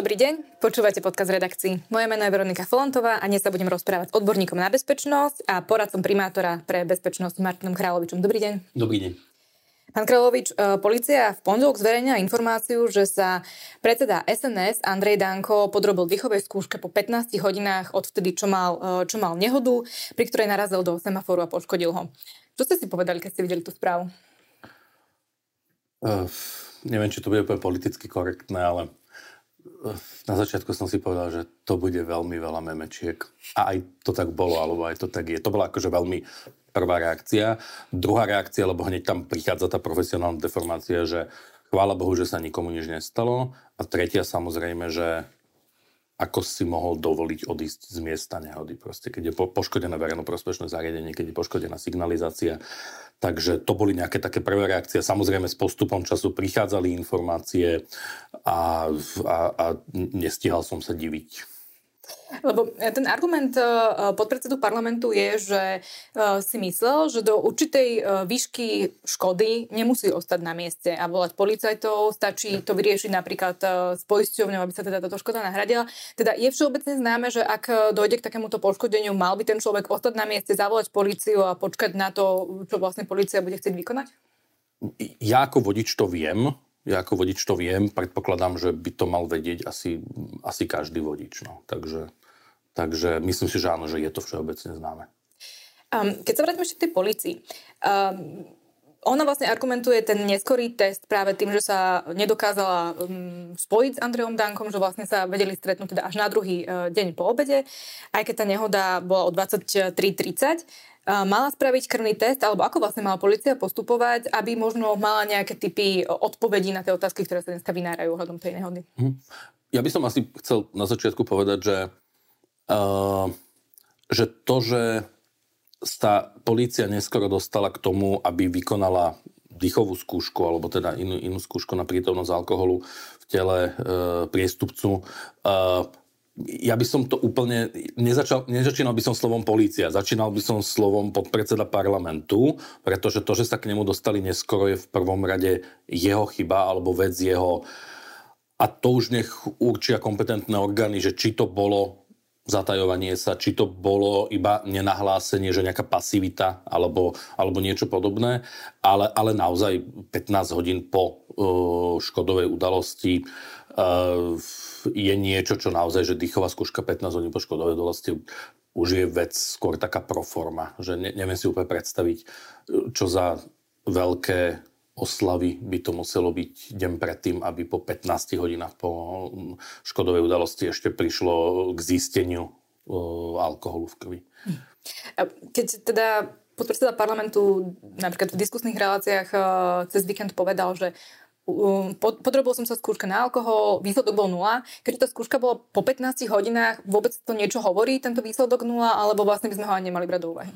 Dobrý deň, počúvate podcast redakcií. Moje meno je Veronika Folantová a dnes sa budem rozprávať s odborníkom na bezpečnosť a poradcom primátora pre bezpečnosť Martinom Královičom. Dobrý deň. Dobrý deň. Pán Královič, e, policia v pondelok zverejnila informáciu, že sa predseda SNS Andrej Danko podrobil dýchovej skúške po 15 hodinách od vtedy, čo mal, e, čo mal nehodu, pri ktorej narazil do semaforu a poškodil ho. Čo ste si povedali, keď ste videli tú správu? Uh, neviem, či to bude politicky korektné, ale na začiatku som si povedal, že to bude veľmi veľa memečiek. A aj to tak bolo, alebo aj to tak je. To bola akože veľmi prvá reakcia. Druhá reakcia, lebo hneď tam prichádza tá profesionálna deformácia, že chvála Bohu, že sa nikomu nič nestalo. A tretia samozrejme, že ako si mohol dovoliť odísť z miesta nehody. Proste, keď je poškodené verejnoprospešné zariadenie, keď je poškodená signalizácia. Takže to boli nejaké také prvé reakcie. Samozrejme s postupom času prichádzali informácie a, a, a nestihal som sa diviť lebo e, ten argument e, podpredsedu parlamentu je, že e, si myslel, že do určitej výšky škody nemusí ostať na mieste a volať policajtov, stačí to vyriešiť napríklad s poisťovňou, aby sa teda táto škoda nahradila. Teda je všeobecne známe, že ak dojde k takémuto poškodeniu, mal by ten človek ostať na mieste, zavolať policiu a počkať na to, čo vlastne policia bude chcieť vykonať? Ja ako vodič to viem, ja ako vodič to viem, predpokladám, že by to mal vedieť asi, asi každý vodič. No. Takže, takže myslím si, že áno, že je to všeobecne známe. Um, keď sa vrátime ešte k tej policii, um, ona vlastne argumentuje ten neskorý test práve tým, že sa nedokázala um, spojiť s Andreom Dankom, že vlastne sa vedeli stretnúť teda až na druhý uh, deň po obede, aj keď tá nehoda bola o 23.30 mala spraviť krvný test, alebo ako vlastne mala policia postupovať, aby možno mala nejaké typy odpovedí na tie otázky, ktoré sa dneska vynárajú ohľadom tej nehody? Mhm. Ja by som asi chcel na začiatku povedať, že, uh, že to, že sa policia neskoro dostala k tomu, aby vykonala dýchovú skúšku, alebo teda inú, inú skúšku na prítomnosť alkoholu v tele e, priestupcu. E, ja by som to úplne, nezačal, nezačínal by som slovom polícia, začínal by som slovom podpredseda parlamentu, pretože to, že sa k nemu dostali neskoro, je v prvom rade jeho chyba alebo vec jeho. A to už nech určia kompetentné orgány, že či to bolo zatajovanie sa, či to bolo iba nenahlásenie, že nejaká pasivita alebo, alebo niečo podobné, ale, ale naozaj 15 hodín po uh, škodovej udalosti uh, je niečo, čo naozaj, že dýchová skúška 15 hodín po škodovej dolosti už je vec skôr taká proforma, že ne, neviem si úplne predstaviť, čo za veľké oslavy by to muselo byť deň predtým, aby po 15 hodinách po škodovej udalosti ešte prišlo k zisteniu alkoholu v krvi. Keď teda podpredseda parlamentu napríklad v diskusných reláciách cez víkend povedal, že podrobil som sa skúška na alkohol, výsledok bol nula. Keď tá skúška bola po 15 hodinách, vôbec to niečo hovorí, tento výsledok nula, alebo vlastne by sme ho ani nemali brať do úvahy?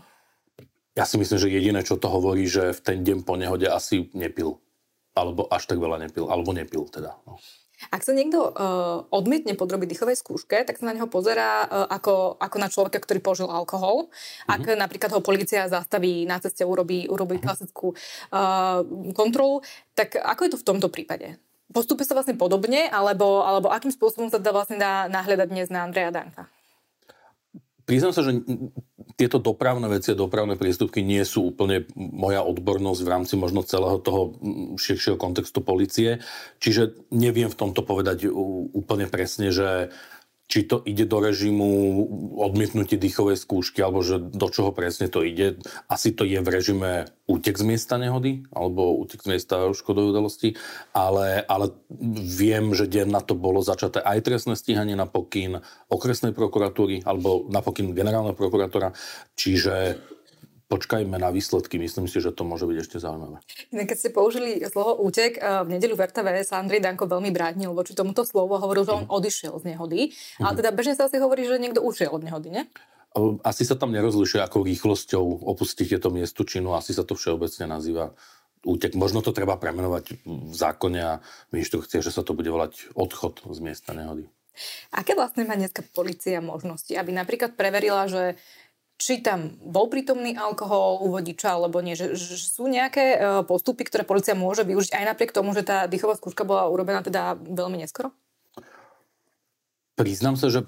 Ja si myslím, že jediné, čo to hovorí, že v ten deň po nehode asi nepil. Alebo až tak veľa nepil. Alebo nepil teda. No. Ak sa niekto uh, odmietne podrobiť dýchovej skúške, tak sa na neho pozerá uh, ako, ako na človeka, ktorý požil alkohol. Mm-hmm. Ak napríklad ho policia zastaví na ceste, urobí, urobí mm-hmm. klasickú uh, kontrolu, tak ako je to v tomto prípade? Postupuje sa vlastne podobne, alebo, alebo akým spôsobom sa dá vlastne dá nahľadať dnes na Andreja Danka? Priznám sa, že tieto dopravné veci a dopravné prístupky nie sú úplne moja odbornosť v rámci možno celého toho širšieho kontextu policie. Čiže neviem v tomto povedať úplne presne, že či to ide do režimu odmietnutie dýchovej skúšky, alebo že do čoho presne to ide. Asi to je v režime útek z miesta nehody, alebo útek z miesta škodovej udalosti, ale, ale viem, že deň na to bolo začaté aj trestné stíhanie na pokyn okresnej prokuratúry, alebo na pokyn generálneho prokurátora, čiže počkajme na výsledky, myslím si, že to môže byť ešte zaujímavé. Keď ste použili slovo útek, eh, v nedeľu v sa Andrej Danko veľmi bránil voči tomuto slovu, hovoril, že on mhm. odišiel z nehody, mm. ale teda bežne sa asi hovorí, že niekto ušiel od nehody, ne? Asi sa tam nerozlišuje, ako rýchlosťou opustíte to miesto činu, asi sa to všeobecne nazýva útek. Možno to treba premenovať v zákone a v inštrukcie, že sa to bude volať odchod z miesta nehody. Aké vlastne má dneska policia možnosti, aby napríklad preverila, že či tam bol prítomný alkohol u vodiča alebo nie. Že, že sú nejaké e, postupy, ktoré policia môže využiť aj napriek tomu, že tá dýchová skúška bola urobená teda veľmi neskoro? Priznám sa, že,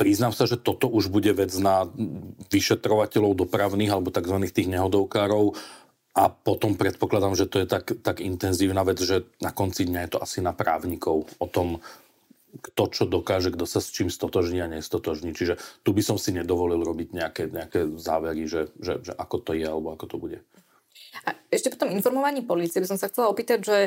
priznám sa, že toto už bude vec na vyšetrovateľov dopravných alebo tzv. tých nehodovkárov a potom predpokladám, že to je tak, tak intenzívna vec, že na konci dňa je to asi na právnikov o tom, kto čo dokáže, kto sa s čím stotožní a nestotožní. Čiže tu by som si nedovolil robiť nejaké, nejaké závery, že, že, že ako to je alebo ako to bude. A ešte po tom informovaní policie by som sa chcela opýtať, že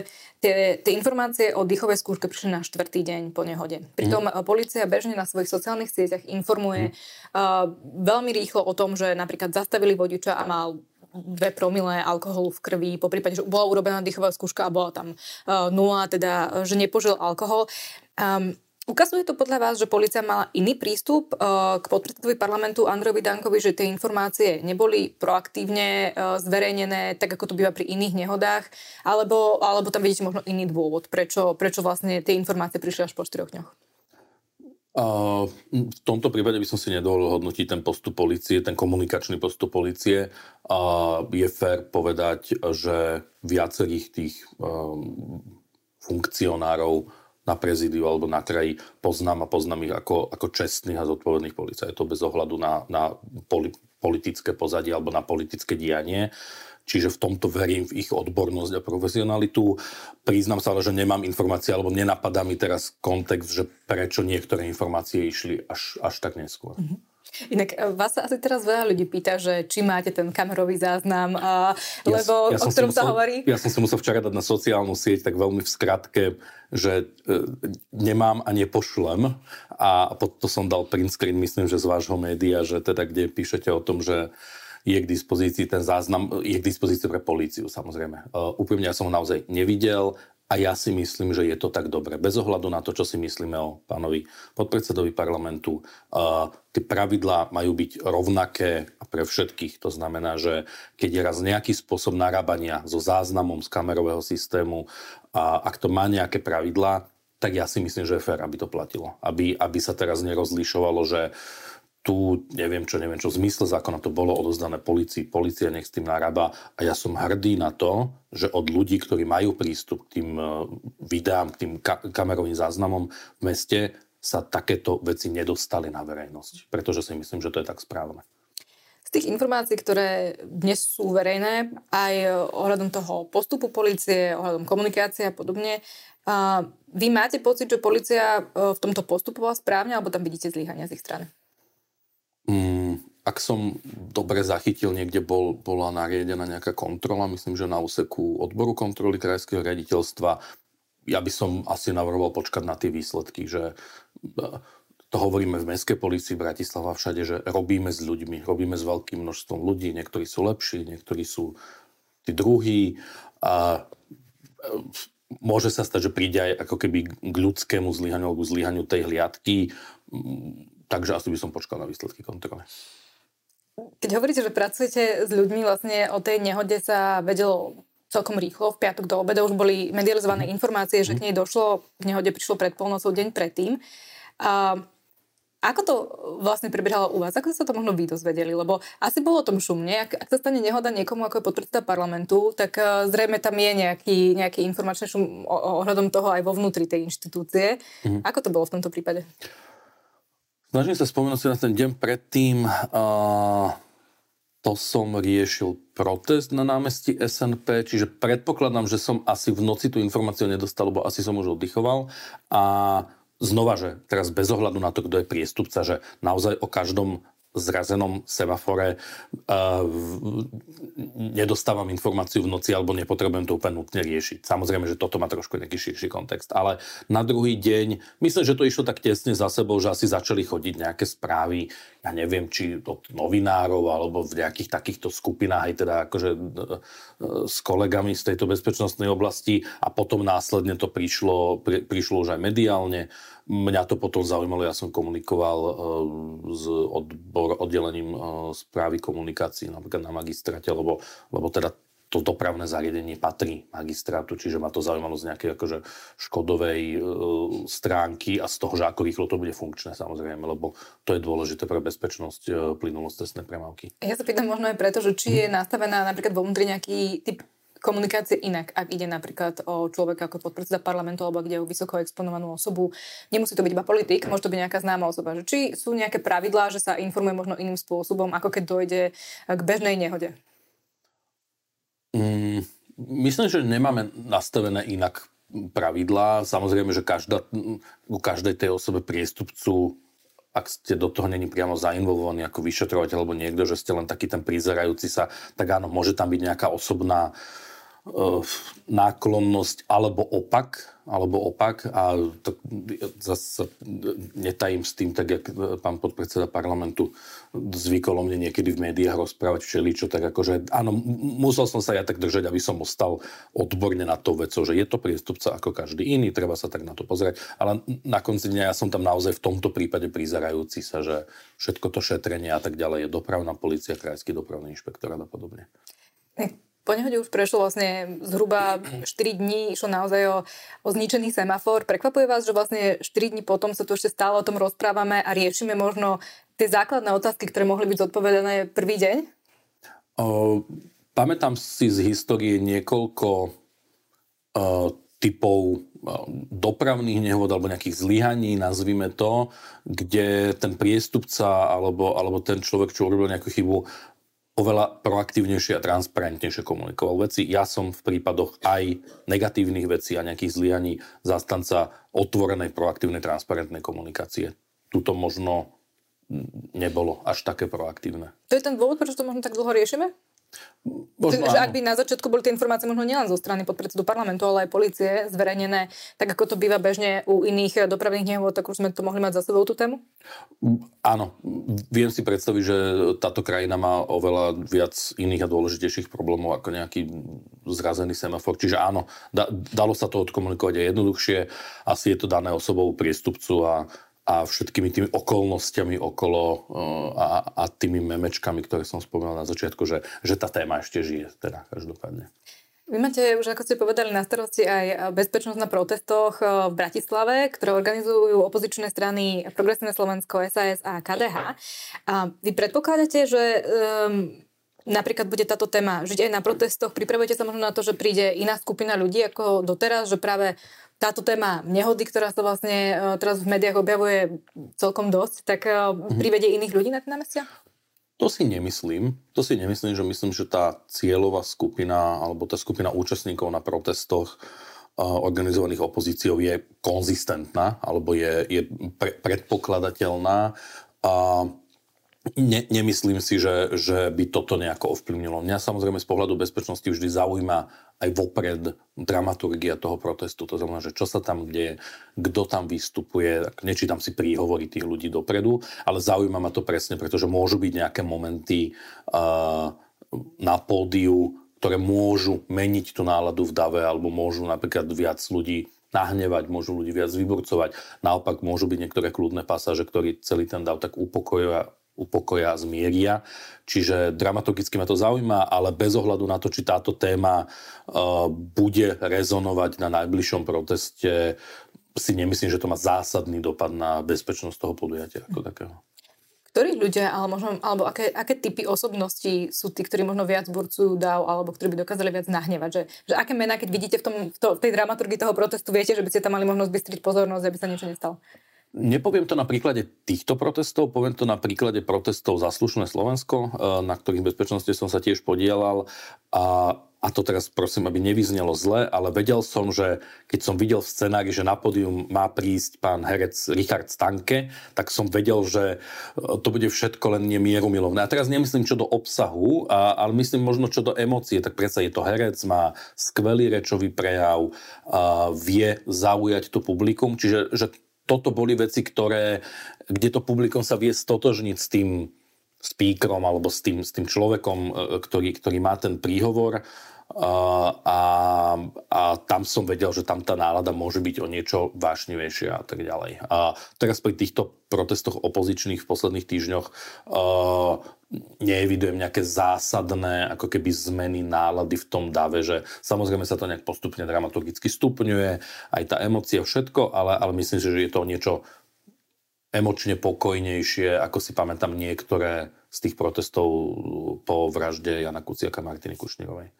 tie, tie informácie o dýchovej skúške prišli na štvrtý deň po nehode. Pritom mm. policia bežne na svojich sociálnych sieťach informuje mm. uh, veľmi rýchlo o tom, že napríklad zastavili vodiča a mal dve promilé alkoholu v krvi, po prípade, že bola urobená dýchová skúška a bola tam uh, nula, teda, že nepožil alkohol. Um, Ukazuje to podľa vás, že policia mala iný prístup uh, k podpredsedovi parlamentu Androvi Dankovi, že tie informácie neboli proaktívne zverejnené, tak ako to býva pri iných nehodách, alebo, alebo tam vidíte možno iný dôvod, prečo, prečo vlastne tie informácie prišli až po 4 dňoch? V tomto prípade by som si nedovolil hodnotiť ten postup policie, ten komunikačný postup policie. Je fér povedať, že viacerých tých uh, funkcionárov na prezidiu alebo na kraji poznám a poznám ich ako, ako čestných a zodpovedných policajtov bez ohľadu na, na poli, politické pozadie alebo na politické dianie. Čiže v tomto verím v ich odbornosť a profesionalitu. Priznám sa ale, že nemám informácie, alebo nenapadá mi teraz kontext, že prečo niektoré informácie išli až, až tak neskôr. Mm-hmm. Inak e, vás sa asi teraz veľa ľudí pýta, že či máte ten kamerový záznam, a, lebo ja, o ktorom musel, sa hovorí. Ja som si musel včera dať na sociálnu sieť tak veľmi v skratke, že e, nemám a nepošlem. A to som dal print screen, myslím, že z vášho média, že teda kde píšete o tom, že je k dispozícii ten záznam, je k dispozícii pre políciu samozrejme. Uh, úprimne ja som ho naozaj nevidel, a ja si myslím, že je to tak dobre. Bez ohľadu na to, čo si myslíme o pánovi podpredsedovi parlamentu, uh, tie pravidlá majú byť rovnaké pre všetkých. To znamená, že keď je raz nejaký spôsob narábania so záznamom z kamerového systému, a ak to má nejaké pravidlá, tak ja si myslím, že je fér, aby to platilo. Aby, aby sa teraz nerozlišovalo, že uh, tu neviem čo, neviem čo, v zmysle zákona to bolo odozdané policii, policia nech s tým narába a ja som hrdý na to, že od ľudí, ktorí majú prístup k tým e, videám, k tým ka- kamerovým záznamom v meste, sa takéto veci nedostali na verejnosť. Pretože si myslím, že to je tak správne. Z tých informácií, ktoré dnes sú verejné, aj ohľadom toho postupu policie, ohľadom komunikácie a podobne, a vy máte pocit, že policia v tomto postupovala správne, alebo tam vidíte zlyhania z ich strany? Mm, ak som dobre zachytil, niekde bol, bola nariedená nejaká kontrola, myslím, že na úseku odboru kontroly krajského riaditeľstva. Ja by som asi navrhoval počkať na tie výsledky, že e, to hovoríme v mestskej policii Bratislava všade, že robíme s ľuďmi, robíme s veľkým množstvom ľudí, niektorí sú lepší, niektorí sú tí druhí. A e, môže sa stať, že príde aj ako keby k ľudskému zlyhaniu alebo zlyhaniu tej hliadky takže asi by som počkal na výsledky kontroly. Keď hovoríte, že pracujete s ľuďmi, vlastne o tej nehode sa vedelo celkom rýchlo. V piatok do obeda už boli medializované mm. informácie, že k nej došlo, k nehode prišlo pred polnocou deň predtým. A ako to vlastne prebiehalo u vás? Ako sa to možno vy dozvedeli? Lebo asi bolo o tom šumne. Ak, ak sa stane nehoda niekomu ako je podpredseda parlamentu, tak uh, zrejme tam je nejaký, nejaký informačný šum ohľadom toho aj vo vnútri tej inštitúcie. Mm. Ako to bolo v tomto prípade? Snažím sa spomenúť si na ten deň predtým. To som riešil protest na námestí SNP, čiže predpokladám, že som asi v noci tú informáciu nedostal, lebo asi som už oddychoval. A znova, že teraz bez ohľadu na to, kto je priestupca, že naozaj o každom zrazenom semafore uh, nedostávam informáciu v noci alebo nepotrebujem to úplne nutne riešiť. Samozrejme, že toto má trošku nejaký širší kontext. Ale na druhý deň, myslím, že to išlo tak tesne za sebou, že asi začali chodiť nejaké správy, ja neviem, či od novinárov alebo v nejakých takýchto skupinách, aj teda akože uh, s kolegami z tejto bezpečnostnej oblasti a potom následne to prišlo, pri, prišlo už aj mediálne. Mňa to potom zaujímalo, ja som komunikoval uh, s odbor, oddelením uh, správy komunikácií napríklad na magistráte, lebo, lebo teda to dopravné zariadenie patrí magistrátu, čiže ma to zaujímalo z nejakej akože škodovej e, stránky a z toho, že ako rýchlo to bude funkčné samozrejme, lebo to je dôležité pre bezpečnosť e, plynulosť cestnej premávky. Ja sa pýtam možno aj preto, že či je nastavená napríklad vo vnútri nejaký typ komunikácie inak, ak ide napríklad o človeka ako podpredseda parlamentu alebo kde o vysoko exponovanú osobu. Nemusí to byť iba politik, môže to byť nejaká známa osoba. Že či sú nejaké pravidlá, že sa informuje možno iným spôsobom, ako keď dojde k bežnej nehode? Mm, myslím, že nemáme nastavené inak pravidlá. Samozrejme, že každá, u každej tej osobe priestupcu ak ste do toho není priamo zainvolvovaní ako vyšetrovateľ alebo niekto, že ste len taký ten prizerajúci sa, tak áno, môže tam byť nejaká osobná uh, náklonnosť alebo opak, alebo opak a to zase netajím s tým, tak jak pán podpredseda parlamentu zvykol mne niekedy v médiách rozprávať všeličo, tak akože áno, musel som sa ja tak držať, aby som ostal odborne na to vecou, že je to priestupca ako každý iný, treba sa tak na to pozrieť, ale na konci dňa ja som tam naozaj v tomto prípade prizerajúci sa, že všetko to šetrenie a tak ďalej je dopravná policia, krajský dopravný inšpektorát a podobne. Po nehode už prešlo vlastne zhruba 4 dní, išlo naozaj o, o zničený semafor. Prekvapuje vás, že vlastne 4 dní potom sa tu ešte stále o tom rozprávame a riešime možno tie základné otázky, ktoré mohli byť zodpovedané prvý deň? O, pamätám si z histórie niekoľko o, typov dopravných nehod alebo nejakých zlyhaní, nazvime to, kde ten priestupca alebo, alebo ten človek, čo urobil nejakú chybu, oveľa proaktívnejšie a transparentnejšie komunikoval veci. Ja som v prípadoch aj negatívnych vecí a nejakých zlyhaní zastanca otvorenej, proaktívnej, transparentnej komunikácie. Tuto možno nebolo až také proaktívne. To je ten dôvod, prečo to možno tak dlho riešime? Možno, že ak by na začiatku boli tie informácie možno nielen zo strany podpredsedu parlamentu, ale aj policie zverejnené, tak ako to býva bežne u iných dopravných nehôd, tak už sme to mohli mať za sebou tú tému? Áno, viem si predstaviť, že táto krajina má oveľa viac iných a dôležitejších problémov ako nejaký zrazený semafor. Čiže áno, da, dalo sa to odkomunikovať aj jednoduchšie. Asi je to dané osobou priestupcu a a všetkými tými okolnostiami okolo uh, a, a tými memečkami, ktoré som spomínal na začiatku, že, že tá téma ešte žije, teda každopádne. Vy máte už, ako ste povedali, na starosti aj bezpečnosť na protestoch uh, v Bratislave, ktoré organizujú opozičné strany Progresívne Slovensko, SAS a KDH. A vy predpokladáte, že um, napríklad bude táto téma žiť aj na protestoch? Pripravujete sa možno na to, že príde iná skupina ľudí ako doteraz, že práve táto téma nehody, ktorá sa vlastne e, teraz v médiách objavuje celkom dosť, tak mm-hmm. privedie iných ľudí na ten námestia? To si nemyslím. To si nemyslím, že myslím, že tá cieľová skupina alebo tá skupina účastníkov na protestoch e, organizovaných opozíciou je konzistentná alebo je, je pre, predpokladateľná. A Ne, nemyslím si, že, že by toto nejako ovplyvnilo. Mňa samozrejme z pohľadu bezpečnosti vždy zaujíma aj vopred dramaturgia toho protestu. To znamená, že čo sa tam deje, kto tam vystupuje. Nečítam si príhovory tých ľudí dopredu, ale zaujíma ma to presne, pretože môžu byť nejaké momenty uh, na pódiu, ktoré môžu meniť tú náladu v dave, alebo môžu napríklad viac ľudí nahnevať, môžu ľudí viac vyburcovať. Naopak môžu byť niektoré kľudné pasáže, ktorí celý ten dav tak upokojujú upokoja a zmieria. Čiže dramaturgicky ma to zaujíma, ale bez ohľadu na to, či táto téma uh, bude rezonovať na najbližšom proteste, si nemyslím, že to má zásadný dopad na bezpečnosť toho podujatia ako takého. Ktorí ľudia, alebo, možno, alebo aké, aké typy osobností sú tí, ktorí možno viac burcujú dáv, alebo ktorí by dokázali viac nahnevať? Že, že aké mená, keď vidíte v, tom, v, to, v tej dramaturgii toho protestu, viete, že by ste tam mali možnosť bystriť pozornosť, aby sa niečo nestalo? Nepoviem to na príklade týchto protestov, poviem to na príklade protestov za slušné Slovensko, eh, na ktorých bezpečnosti som sa tiež podielal a a to teraz prosím, aby nevyznelo zle, ale vedel som, že keď som videl v scenári, že na pódium má prísť pán herec Richard Stanke, tak som vedel, že eh, to bude všetko len nemieru milovné. A teraz nemyslím čo do obsahu, a, ale myslím možno čo do emócie. Tak predsa je to herec, má skvelý rečový prejav, a vie zaujať to publikum, čiže že toto boli veci, ktoré, kde to publikum sa vie stotožniť s tým speakerom alebo s tým, s tým človekom, e, ktorý, ktorý má ten príhovor a, a tam som vedel, že tam tá nálada môže byť o niečo vášnivejšia a tak ďalej. A teraz pri týchto protestoch opozičných v posledných týždňoch uh, neevidujem nejaké zásadné ako keby zmeny nálady v tom dave, že samozrejme sa to nejak postupne dramaturgicky stupňuje, aj tá emocia, všetko, ale, ale myslím si, že je to niečo emočne pokojnejšie, ako si pamätám niektoré z tých protestov po vražde Jana Kuciaka a Martiny Kušnírovej.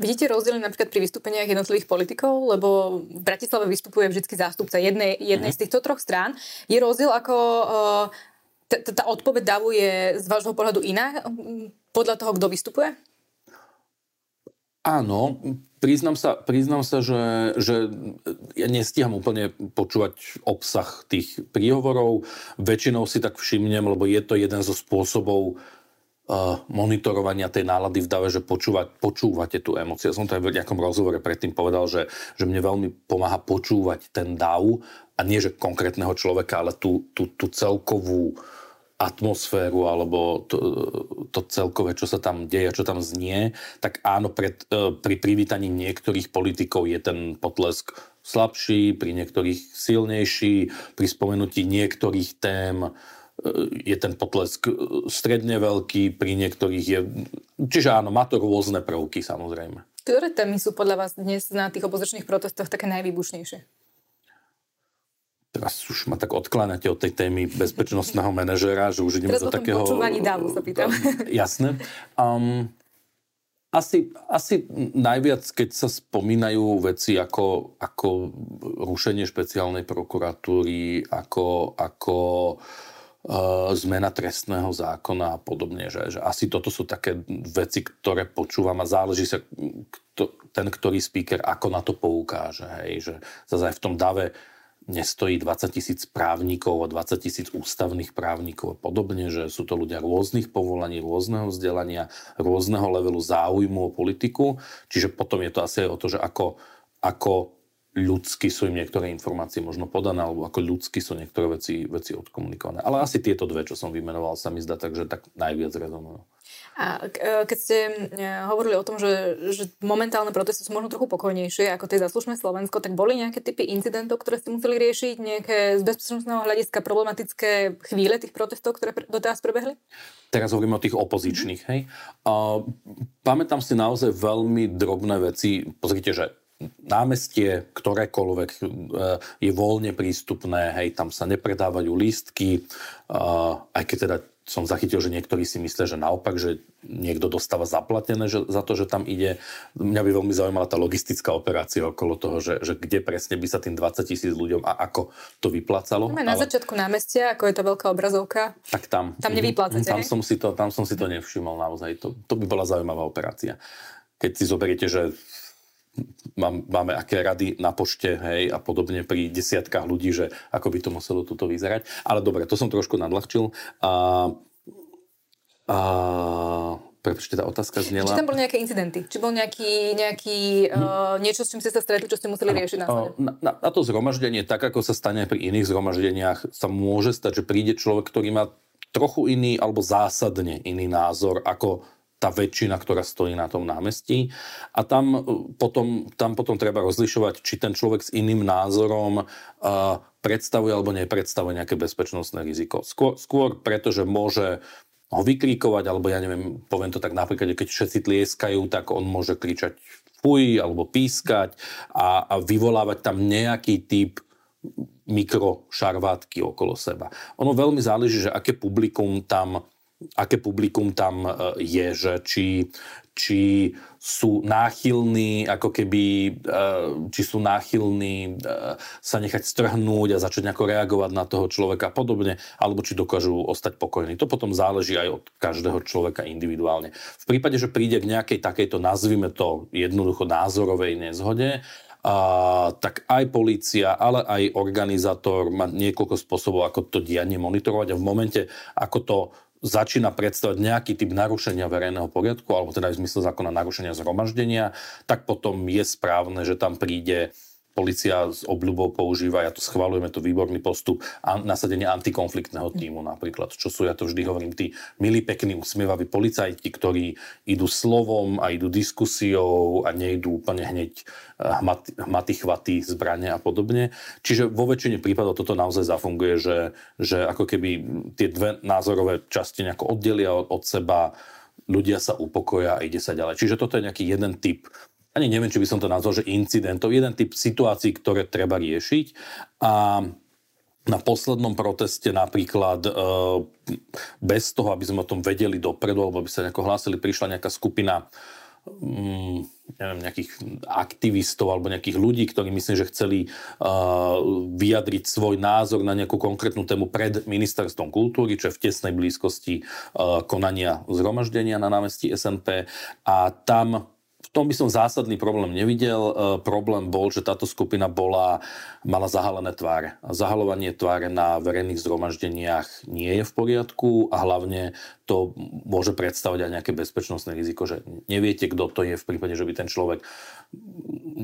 Vidíte rozdiely napríklad pri vystúpeniach jednotlivých politikov? Lebo v Bratislave vystupuje vždy zástupca jednej, jednej mm-hmm. z týchto troch strán. Je rozdiel, ako uh, tá odpoveď davu je z vášho pohľadu iná podľa toho, kto vystupuje? Áno, priznám sa, priznám sa že, že ja nestíham úplne počúvať obsah tých príhovorov. Väčšinou si tak všimnem, lebo je to jeden zo spôsobov monitorovania tej nálady v dave, že počúvať, počúvate tú emóciu. Ja som to aj v nejakom rozhovore predtým povedal, že, že mne veľmi pomáha počúvať ten dav a nie, že konkrétneho človeka, ale tú, tú, tú celkovú atmosféru alebo to, to celkové, čo sa tam deje, čo tam znie, tak áno, pred, e, pri privítaní niektorých politikov je ten potlesk slabší, pri niektorých silnejší, pri spomenutí niektorých tém je ten potlesk e, stredne veľký, pri niektorých je... Čiže áno, má to rôzne prvky samozrejme. Ktoré témy sú podľa vás dnes na tých opozičných protestoch také najvýbušnejšie? teraz už ma tak odkláňate od tej témy bezpečnostného manažera, že už ideme do takého... počúvaní dávu sa pýtam. Jasné. Um, asi, asi najviac, keď sa spomínajú veci ako, ako rušenie špeciálnej prokuratúry, ako, ako uh, zmena trestného zákona a podobne, že, že asi toto sú také veci, ktoré počúvam a záleží sa kto, ten, ktorý speaker ako na to poukáže. Hej, že zase aj v tom dave nestojí 20 tisíc právnikov a 20 tisíc ústavných právnikov a podobne, že sú to ľudia rôznych povolaní, rôzneho vzdelania, rôzneho levelu záujmu o politiku. Čiže potom je to asi aj o to, že ako, ako ľudsky sú im niektoré informácie možno podané, alebo ako ľudsky sú niektoré veci, veci odkomunikované. Ale asi tieto dve, čo som vymenoval, sa mi zdá tak, že tak najviac rezonujú. A e, keď ste e, hovorili o tom, že, že momentálne protesty sú možno trochu pokojnejšie ako tie zaslušné Slovensko, tak boli nejaké typy incidentov, ktoré ste museli riešiť, nejaké z bezpečnostného hľadiska problematické chvíle tých protestov, ktoré doteraz prebehli? Teraz hovoríme o tých opozičných, hej. A, pamätám si naozaj veľmi drobné veci. Pozrite, že námestie ktorékoľvek e, je voľne prístupné, hej, tam sa nepredávajú lístky, aj keď teda som zachytil, že niektorí si myslia, že naopak, že niekto dostáva zaplatené že, za to, že tam ide. Mňa by veľmi zaujímala tá logistická operácia okolo toho, že, že kde presne by sa tým 20 tisíc ľuďom a ako to vyplácalo. Máme na začiatku námestia, ako je to veľká obrazovka. Tak tam. Tam nevyplácate, tam som, si to, tam som si to nevšimol naozaj. To, to by bola zaujímavá operácia. Keď si zoberiete, že máme aké rady na pošte, hej, a podobne pri desiatkách ľudí, že ako by to muselo tuto vyzerať. Ale dobre, to som trošku nadľahčil. A, a Pretože tá otázka znela... Či tam boli nejaké incidenty? Či bol nejaký, nejaký hm. uh, niečo, s čím ste sa stretli, čo ste museli riešiť následne? Na, na, na to zhromaždenie, tak ako sa stane pri iných zhromaždeniach, sa môže stať, že príde človek, ktorý má trochu iný alebo zásadne iný názor ako tá väčšina, ktorá stojí na tom námestí. A tam e, potom, tam potom treba rozlišovať, či ten človek s iným názorom uh, predstavuje alebo nepredstavuje nejaké bezpečnostné riziko. Skôr, skôr preto, že môže ho vykríkovať, alebo ja neviem, poviem to tak napríklad, keď všetci tlieskajú, tak on môže kričať fuj, alebo pískať a, a vyvolávať tam nejaký typ mikrošarvátky okolo seba. Ono veľmi záleží, že aké publikum tam aké publikum tam e, je, že či, či sú náchylní, ako keby, e, či sú náchylní e, sa nechať strhnúť a začať nejako reagovať na toho človeka a podobne, alebo či dokážu ostať pokojní. To potom záleží aj od každého človeka individuálne. V prípade, že príde k nejakej takejto, nazvime to jednoducho názorovej nezhode, a, tak aj policia, ale aj organizátor má niekoľko spôsobov, ako to dianie monitorovať a v momente, ako to začína predstavať nejaký typ narušenia verejného poriadku, alebo teda v zmysle zákona narušenia zhromaždenia, tak potom je správne, že tam príde Polícia s obľubou používa, ja to schvalujeme, to výborný postup, a nasadenie antikonfliktného týmu napríklad, čo sú, ja to vždy hovorím, tí milí, pekní, usmievaví policajti, ktorí idú slovom a idú diskusiou a nejdú úplne hneď eh, hmaty, hmaty chvaty, zbranie a podobne. Čiže vo väčšine prípadov toto naozaj zafunguje, že, že ako keby tie dve názorové časti nejako oddelia od, od seba, ľudia sa upokoja a ide sa ďalej. Čiže toto je nejaký jeden typ ani neviem, či by som to nazval, že incidentov, jeden typ situácií, ktoré treba riešiť. A na poslednom proteste napríklad e, bez toho, aby sme o tom vedeli dopredu, alebo by sa nejako hlásili, prišla nejaká skupina mm, neviem, nejakých aktivistov alebo nejakých ľudí, ktorí myslím, že chceli uh, vyjadriť svoj názor na nejakú konkrétnu tému pred ministerstvom kultúry, čo je v tesnej blízkosti uh, konania zhromaždenia na námestí SNP. A tam tom by som zásadný problém nevidel. E, problém bol, že táto skupina bola, mala zahalené tváre. Zahalovanie tváre na verejných zhromaždeniach nie je v poriadku a hlavne to môže predstavať aj nejaké bezpečnostné riziko, že neviete, kto to je v prípade, že by ten človek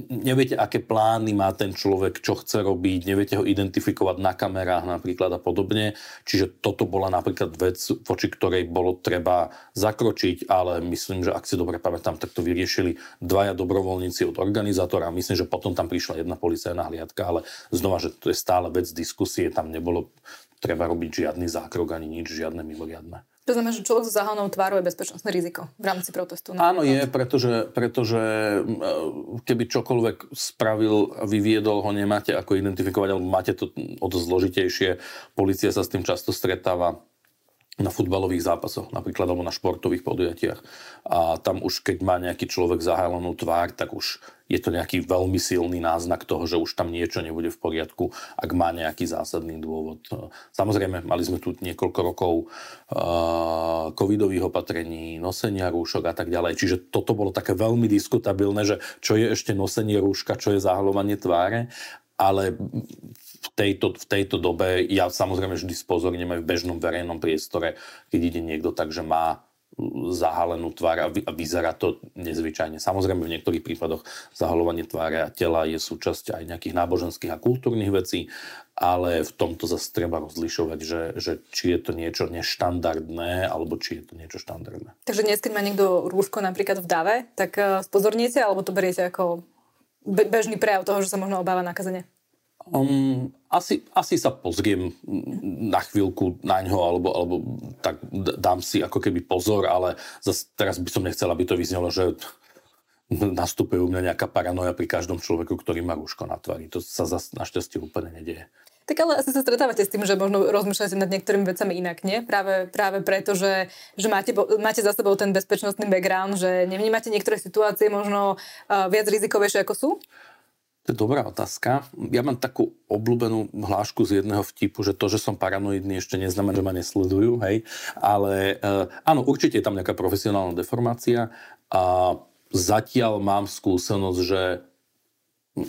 neviete, aké plány má ten človek, čo chce robiť, neviete ho identifikovať na kamerách napríklad a podobne. Čiže toto bola napríklad vec, voči ktorej bolo treba zakročiť, ale myslím, že ak si dobre pamätám, tak to vyriešili dvaja dobrovoľníci od organizátora. Myslím, že potom tam prišla jedna policajná hliadka, ale znova, že to je stále vec diskusie, tam nebolo treba robiť žiadny zákrok ani nič, žiadne mimoriadne. To znamená, že človek so zahalnou tvárou je bezpečnostné riziko v rámci protestu. Áno, je, pretože, pretože keby čokoľvek spravil a vyviedol, ho nemáte ako identifikovať, alebo máte to o to zložitejšie. Polícia sa s tým často stretáva na futbalových zápasoch napríklad, alebo na športových podujatiach. A tam už, keď má nejaký človek zahálenú tvár, tak už je to nejaký veľmi silný náznak toho, že už tam niečo nebude v poriadku, ak má nejaký zásadný dôvod. Samozrejme, mali sme tu niekoľko rokov uh, covidových opatrení, nosenia rúšok a tak ďalej. Čiže toto bolo také veľmi diskutabilné, že čo je ešte nosenie rúška, čo je zahalovanie tváre ale v tejto, v tejto dobe ja samozrejme vždy spozorním aj v bežnom verejnom priestore, keď ide niekto tak, že má zahalenú tvár a, vy, a vyzerá to nezvyčajne. Samozrejme v niektorých prípadoch zahalovanie tváre a tela je súčasť aj nejakých náboženských a kultúrnych vecí, ale v tomto zase treba rozlišovať, že, že či je to niečo neštandardné, alebo či je to niečo štandardné. Takže dnes, keď má niekto rúško napríklad v dave, tak eh, spozorniete, alebo to beriete ako bežný prejav toho, že sa možno obáva nakazenia? Um, asi, asi sa pozriem na chvíľku na ňo, alebo, alebo tak dám si ako keby pozor, ale zase teraz by som nechcel, aby to vyznelo, že nastupuje u mňa nejaká paranoja pri každom človeku, ktorý má rúško na tvári. To sa zase našťastie úplne nedieje. Tak ale asi sa stretávate s tým, že možno rozmýšľate nad niektorými vecami inak, nie? Práve, práve preto, že, že máte, máte za sebou ten bezpečnostný background, že nevnímate niektoré situácie možno uh, viac rizikovejšie ako sú? To je dobrá otázka. Ja mám takú obľúbenú hlášku z jedného vtipu, že to, že som paranoidný, ešte neznamená, že ma nesledujú, hej. Ale uh, áno, určite je tam nejaká profesionálna deformácia a zatiaľ mám skúsenosť, že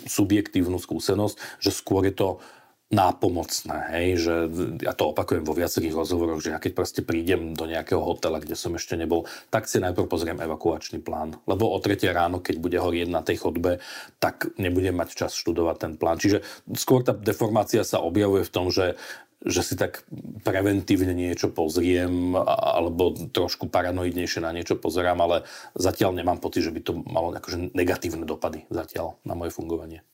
subjektívnu skúsenosť, že skôr je to nápomocné, hej, že ja to opakujem vo viacerých rozhovoroch, že ja keď proste prídem do nejakého hotela, kde som ešte nebol, tak si najprv pozriem evakuačný plán, lebo o 3 ráno, keď bude horieť na tej chodbe, tak nebudem mať čas študovať ten plán. Čiže skôr tá deformácia sa objavuje v tom, že že si tak preventívne niečo pozriem alebo trošku paranoidnejšie na niečo pozerám, ale zatiaľ nemám pocit, že by to malo akože negatívne dopady zatiaľ na moje fungovanie.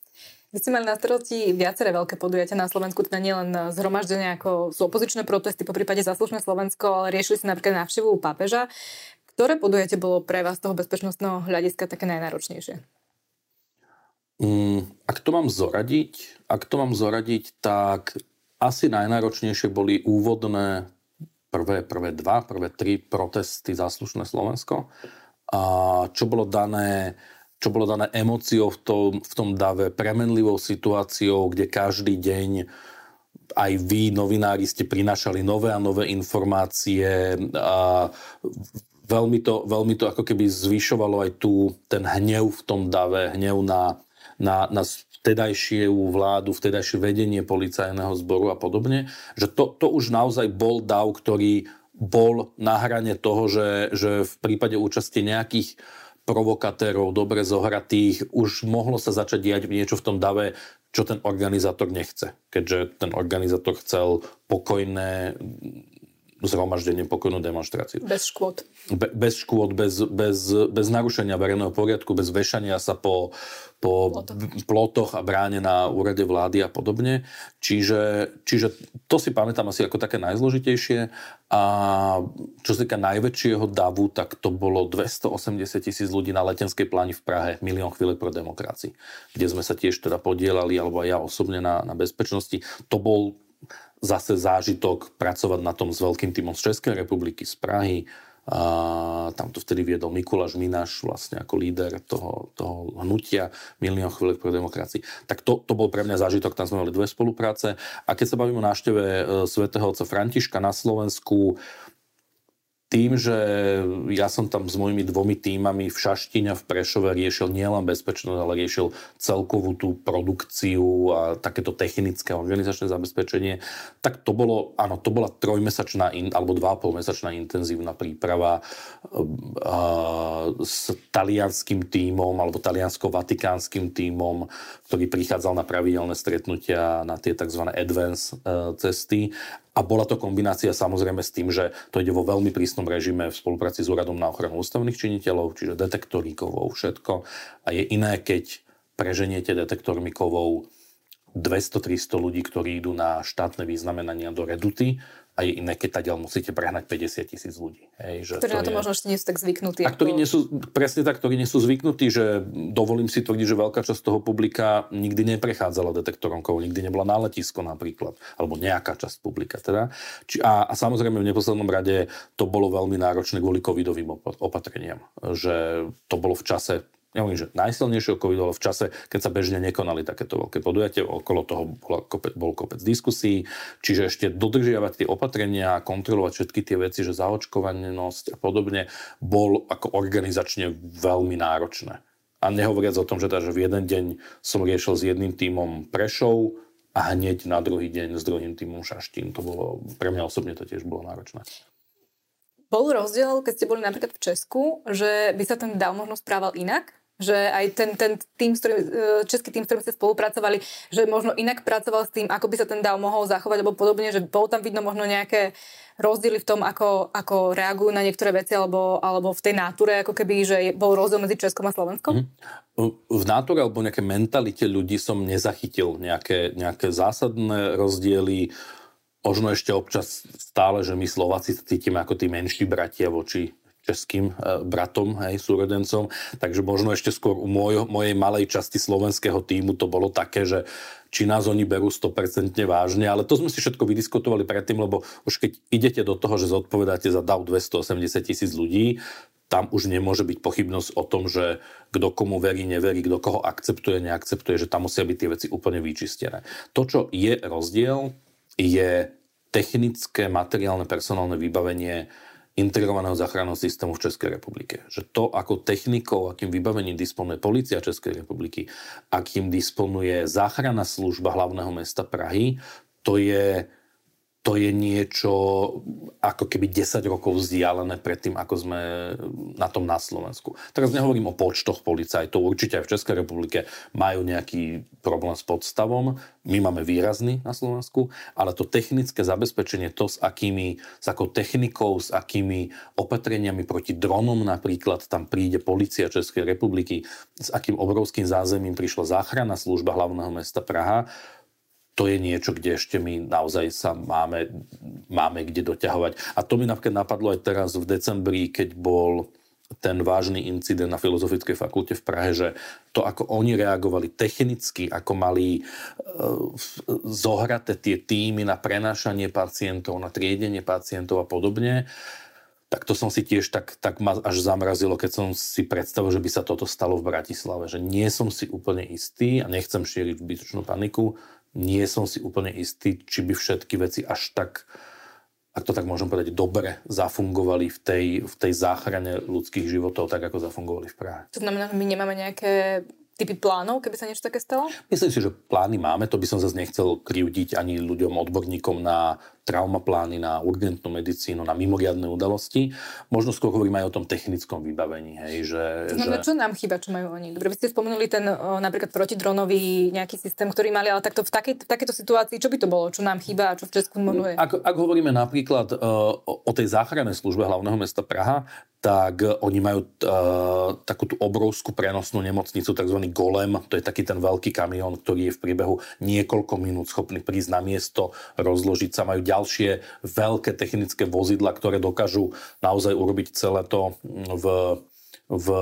Vy ste mali na starosti viaceré veľké podujatia na Slovensku, teda nielen zhromaždenia ako sú opozičné protesty, po prípade zaslušné Slovensko, ale riešili ste napríklad návštevu pápeža. Ktoré podujatie bolo pre vás z toho bezpečnostného hľadiska také najnáročnejšie? Mm, ak to mám zoradiť, ak to mám zoradiť, tak asi najnáročnejšie boli úvodné prvé, prvé dva, prvé tri protesty Záslušné Slovensko. A čo bolo dané čo bolo dané emóciou v tom, v tom dave, premenlivou situáciou, kde každý deň aj vy, novinári, ste prinášali nové a nové informácie a veľmi to, veľmi to ako keby zvyšovalo aj tu ten hnev v tom dave, hnev na, na, na vtedajšiu vládu, vtedajšie vedenie policajného zboru a podobne, že to, to už naozaj bol dav, ktorý bol na hrane toho, že, že v prípade účasti nejakých provokatérov, dobre zohratých, už mohlo sa začať diať niečo v tom dave, čo ten organizátor nechce. Keďže ten organizátor chcel pokojné zhromaždenie, pokojnú demonstráciu. Bez škôd. Be, bez škôd, bez, bez, bez narušenia verejného poriadku, bez vešania sa po, po plotoch a bráne na úrade vlády a podobne. Čiže, čiže to si pamätám asi ako také najzložitejšie. A čo sa týka najväčšieho davu, tak to bolo 280 tisíc ľudí na letenskej pláni v Prahe, milión chvíľek pro demokracii, kde sme sa tiež teda podielali, alebo aj ja osobne na, na bezpečnosti. To bol zase zážitok pracovať na tom s veľkým týmom z Českej republiky, z Prahy, A tam to vtedy viedol Mikuláš Mináš vlastne ako líder toho, toho hnutia Milión chvíľek pro demokracii. Tak to, to bol pre mňa zážitok, tam sme mali dve spolupráce. A keď sa bavíme o návšteve e, svätého otca Františka na Slovensku, tým, že ja som tam s mojimi dvomi týmami v Šaštíne v Prešove riešil nielen bezpečnosť, ale riešil celkovú tú produkciu a takéto technické organizačné zabezpečenie, tak to bolo, áno, to bola trojmesačná in, alebo dva mesačná intenzívna príprava uh, s talianským týmom alebo taliansko-vatikánskym týmom, ktorý prichádzal na pravidelné stretnutia na tie tzv. advance uh, cesty a bola to kombinácia samozrejme s tým, že to ide vo veľmi prísnom režime v spolupráci s Úradom na ochranu ústavných činiteľov, čiže detektorí všetko. A je iné, keď preženiete detektormi kovov 200-300 ľudí, ktorí idú na štátne významenania do reduty a je iné, keď ďalej musíte prehnať 50 tisíc ľudí. Hej, že ktorí to na to je... možno ešte nie sú tak zvyknutí. A ktorí nie sú, presne tak, ktorí nie sú zvyknutí, že dovolím si tvrdiť, že veľká časť toho publika nikdy neprechádzala detektorom kovov, nikdy nebola na letisko napríklad, alebo nejaká časť publika teda. Či, a, a samozrejme v neposlednom rade to bolo veľmi náročné kvôli covidovým opatreniam, že to bolo v čase nehovorím, že najsilnejšieho covidu, ale v čase, keď sa bežne nekonali takéto veľké podujatie, okolo toho bol kopec, bol kopec diskusí, čiže ešte dodržiavať tie opatrenia, kontrolovať všetky tie veci, že zaočkovanosť a podobne, bol ako organizačne veľmi náročné. A nehovoriac o tom, že, teda, v jeden deň som riešil s jedným tímom Prešov a hneď na druhý deň s druhým tímom Šaštín. To bolo, pre mňa osobne to tiež bolo náročné. Bol rozdiel, keď ste boli napríklad v Česku, že by sa ten DAO možno správal inak? Že aj ten, ten tým, s e, český tým, s ktorým ste spolupracovali, že možno inak pracoval s tým, ako by sa ten DAO mohol zachovať, alebo podobne, že bolo tam vidno možno nejaké rozdiely v tom, ako, ako reagujú na niektoré veci, alebo, alebo v tej náture, ako keby, že bol rozdiel medzi Českom a Slovenskom? Mm. V náture alebo nejaké mentalite ľudí som nezachytil nejaké, nejaké zásadné rozdiely. Možno ešte občas stále, že my Slováci cítime ako tí menší bratia voči českým e, bratom, hej, súrodencom. Takže možno ešte skôr u môj, mojej malej časti slovenského týmu to bolo také, že či nás oni berú 100% vážne, ale to sme si všetko vydiskutovali predtým, lebo už keď idete do toho, že zodpovedáte za DAO 280 tisíc ľudí, tam už nemôže byť pochybnosť o tom, že kto komu verí, neverí, kto koho akceptuje, neakceptuje, že tam musia byť tie veci úplne vyčistené. To, čo je rozdiel, je technické, materiálne, personálne vybavenie integrovaného záchranného systému v Českej republike. Že to, ako technikou, akým vybavením disponuje Polícia Českej republiky, akým disponuje záchranná služba hlavného mesta Prahy, to je to je niečo ako keby 10 rokov vzdialené pred tým, ako sme na tom na Slovensku. Teraz nehovorím o počtoch policajtov, určite aj v Českej republike majú nejaký problém s podstavom, my máme výrazný na Slovensku, ale to technické zabezpečenie, to s akými, s akou technikou, s akými opatreniami proti dronom napríklad, tam príde policia Českej republiky, s akým obrovským zázemím prišla záchranná služba hlavného mesta Praha, to je niečo, kde ešte my naozaj sa máme, máme kde doťahovať. A to mi napríklad napadlo aj teraz v decembri, keď bol ten vážny incident na Filozofickej fakulte v Prahe, že to, ako oni reagovali technicky, ako mali uh, zohraté tie týmy na prenášanie pacientov, na triedenie pacientov a podobne, tak to som si tiež tak, tak ma až zamrazilo, keď som si predstavil, že by sa toto stalo v Bratislave. Že nie som si úplne istý a nechcem šíriť zbytočnú paniku, nie som si úplne istý, či by všetky veci až tak, ak to tak môžem povedať, dobre zafungovali v tej, v tej záchrane ľudských životov, tak ako zafungovali v Prahe. To znamená, my nemáme nejaké typy plánov, keby sa niečo také stalo? Myslím si, že plány máme, to by som zase nechcel krivdiť ani ľuďom, odborníkom na traumaplány, na urgentnú medicínu, na mimoriadne udalosti. Možno skôr hovorím aj o tom technickom vybavení. Hej, že, to znamená, že... čo nám chýba, čo majú oni? Dobre, vy ste spomenuli ten o, napríklad protidronový nejaký systém, ktorý mali, ale takto v, takej, v takejto situácii, čo by to bolo? Čo nám chýba a čo v Česku možno je? Ak, ak hovoríme napríklad uh, o tej záchrannej službe hlavného mesta Praha, tak oni majú uh, takú tú obrovskú prenosnú nemocnicu, tzv. Golem, to je taký ten veľký kamión, ktorý je v priebehu niekoľko minút schopný prísť na miesto, rozložiť sa, majú ďalšie veľké technické vozidla, ktoré dokážu naozaj urobiť celé to v v e,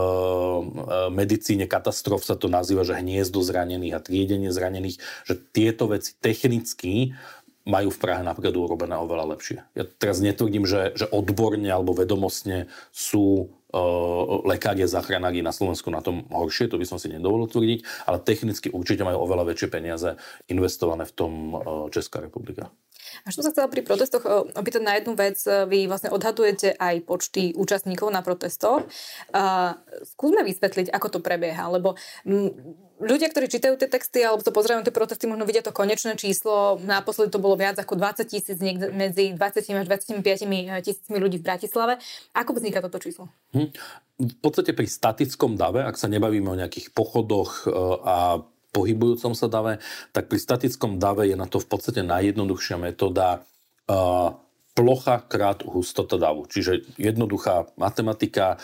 medicíne katastrof sa to nazýva, že hniezdo zranených a triedenie zranených, že tieto veci technicky majú v Prahe napríklad urobené oveľa lepšie. Ja teraz netvrdím, že, že odborne alebo vedomostne sú lekári a záchranári na Slovensku na tom horšie, to by som si nedovolil tvrdiť, ale technicky určite majú oveľa väčšie peniaze investované v tom Česká republika. A čo sa chcela pri protestoch opýtať na jednu vec. Vy vlastne odhadujete aj počty účastníkov na protestoch. Uh, skúsme vysvetliť, ako to prebieha, lebo ľudia, ktorí čítajú tie texty alebo to pozerajú tie protesty, možno vidia to konečné číslo. Naposledy to bolo viac ako 20 tisíc, medzi 20 až 25 tisícmi ľudí v Bratislave. Ako vzniká toto číslo? Hm. V podstate pri statickom dave, ak sa nebavíme o nejakých pochodoch e, a pohybujúcom sa dave, tak pri statickom dave je na to v podstate najjednoduchšia metóda plocha krát hustota davu. Čiže jednoduchá matematika,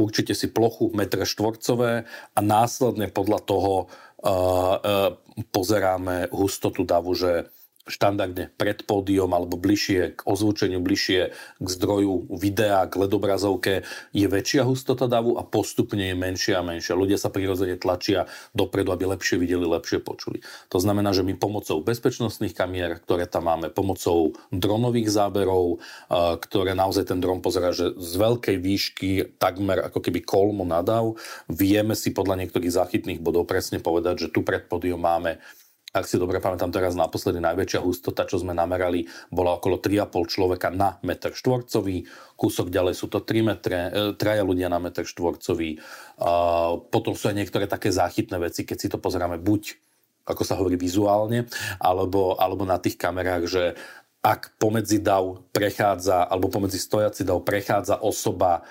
určite si plochu metre štvorcové a následne podľa toho uh, pozeráme hustotu davu, že štandardne pred pódium alebo bližšie k ozvučeniu, bližšie k zdroju videa, k ledobrazovke je väčšia hustota davu a postupne je menšia a menšia. Ľudia sa prirodzene tlačia dopredu, aby lepšie videli, lepšie počuli. To znamená, že my pomocou bezpečnostných kamier, ktoré tam máme, pomocou dronových záberov, ktoré naozaj ten dron pozera, že z veľkej výšky takmer ako keby kolmo nadav, vieme si podľa niektorých záchytných bodov presne povedať, že tu pred pódium máme ak si dobre pamätám teraz naposledy najväčšia hustota, čo sme namerali, bola okolo 3,5 človeka na meter štvorcový, kúsok ďalej sú to 3 metre, e, traja ľudia na meter štvorcový. Potom sú aj niektoré také záchytné veci, keď si to pozeráme buď ako sa hovorí vizuálne, alebo, alebo na tých kamerách, že ak pomedzi dav prechádza, alebo pomedzi stojaci dav prechádza osoba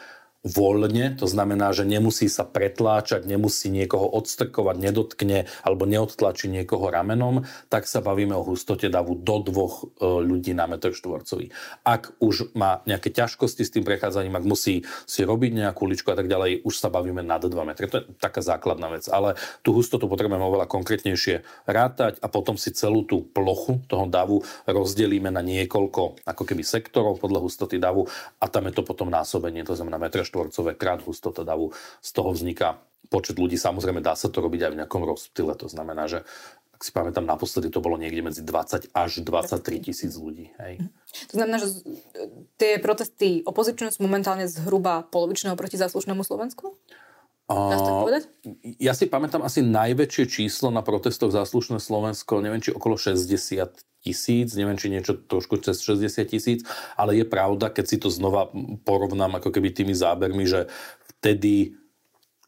voľne, to znamená, že nemusí sa pretláčať, nemusí niekoho odstrkovať, nedotkne alebo neodtlačí niekoho ramenom, tak sa bavíme o hustote davu do dvoch e, ľudí na metr štvorcový. Ak už má nejaké ťažkosti s tým prechádzaním, ak musí si robiť nejakú ličku a tak ďalej, už sa bavíme nad 2 metre. To je taká základná vec. Ale tú hustotu potrebujeme oveľa konkrétnejšie rátať a potom si celú tú plochu toho davu rozdelíme na niekoľko ako keby sektorov podľa hustoty davu a tam je to potom násobenie, to znamená metr štvorcové krát hustota davu. Z toho vzniká počet ľudí. Samozrejme, dá sa to robiť aj v nejakom rozptyle. To znamená, že ak si pamätám, naposledy to bolo niekde medzi 20 až 23 tisíc ľudí. Hej. To znamená, že tie protesty opozičné sú momentálne zhruba polovičného proti záslušnému Slovensku? Uh, ja si pamätám asi najväčšie číslo na protestoch záslušné Slovensko, neviem, či okolo 60 tisíc, neviem, či niečo trošku cez 60 tisíc, ale je pravda, keď si to znova porovnám ako keby tými zábermi, že vtedy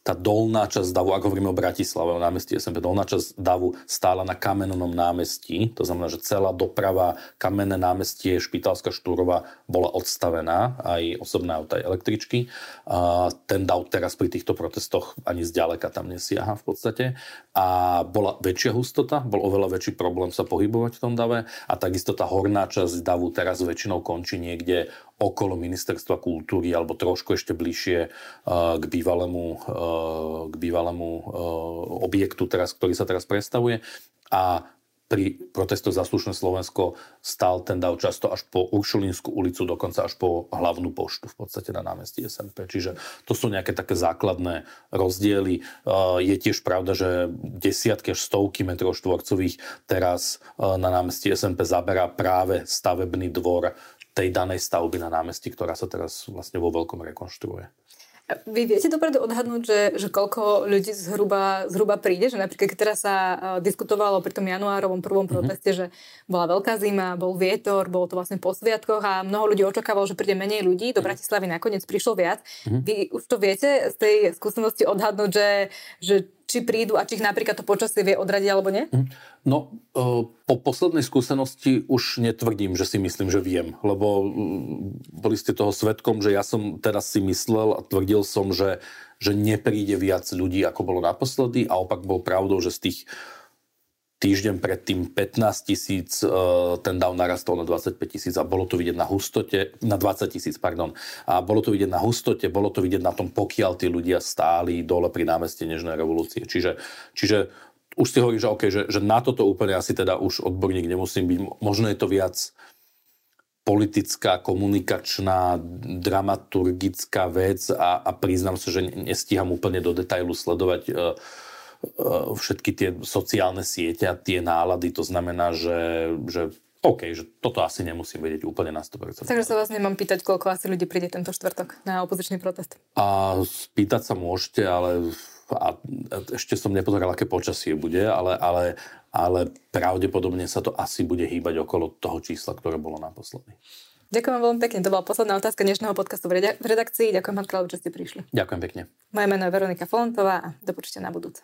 tá dolná časť davu, ako hovoríme o Bratislave, o námestí SMP, dolná časť davu stála na kamennom námestí, to znamená, že celá doprava, kamenné námestie, Špitalská štúrova bola odstavená, aj osobná auta, aj električky. A ten dav teraz pri týchto protestoch ani zďaleka tam nesiaha v podstate. A bola väčšia hustota, bol oveľa väčší problém sa pohybovať v tom dave a takisto tá horná časť davu teraz väčšinou končí niekde okolo ministerstva kultúry alebo trošku ešte bližšie k bývalému, k bývalému objektu, teraz, ktorý sa teraz predstavuje. A pri protestoch za slušné Slovensko stal ten dav často až po Uršulínsku ulicu, dokonca až po hlavnú poštu v podstate na námestí SMP. Čiže to sú nejaké také základné rozdiely. Je tiež pravda, že desiatky až stovky metrov štvorcových teraz na námestí SMP zaberá práve stavebný dvor tej danej stavby na námestí, ktorá sa teraz vlastne vo veľkom rekonštruuje. Vy viete dopredu odhadnúť, že, že koľko ľudí zhruba, zhruba príde? Že napríklad, keď teraz sa uh, diskutovalo pri tom januárovom prvom mm-hmm. proteste, že bola veľká zima, bol vietor, bolo to vlastne po sviatkoch a mnoho ľudí očakávalo, že príde menej ľudí. Do mhm. Bratislavy nakoniec prišlo viac. Mm-hmm. Vy už to viete z tej skúsenosti odhadnúť, že, že či prídu a či ich napríklad to počasie vie odradiť alebo nie? Mhm. No, e, po poslednej skúsenosti už netvrdím, že si myslím, že viem, lebo mm, boli ste toho svetkom, že ja som teraz si myslel a tvrdil som, že, že nepríde viac ľudí, ako bolo naposledy a opak bol pravdou, že z tých týždeň predtým 15 tisíc, e, ten dav narastol na 25 tisíc a bolo to vidieť na hustote, na 20 tisíc, pardon. A bolo to vidieť na hustote, bolo to vidieť na tom, pokiaľ tí ľudia stáli dole pri námestí Nežnej revolúcie. Čiže, čiže už si hovorím, že, okay, že, že na toto úplne asi teda už odborník nemusím byť. Možno je to viac politická, komunikačná, dramaturgická vec a, a priznám sa, že nestíham úplne do detailu sledovať uh, všetky tie sociálne siete a tie nálady, to znamená, že, že OK, že toto asi nemusím vedieť úplne na 100%. Takže sa vás nemám pýtať, koľko asi ľudí príde tento štvrtok na opozičný protest. A spýtať sa môžete, ale a ešte som nepozeral, aké počasie bude, ale, ale, ale pravdepodobne sa to asi bude hýbať okolo toho čísla, ktoré bolo naposledy. Ďakujem veľmi pekne. To bola posledná otázka dnešného podcastu v redakcii. Ďakujem, pán Kráľov, že ste prišli. Ďakujem pekne. Moje meno je Veronika Fontová a do na budúce.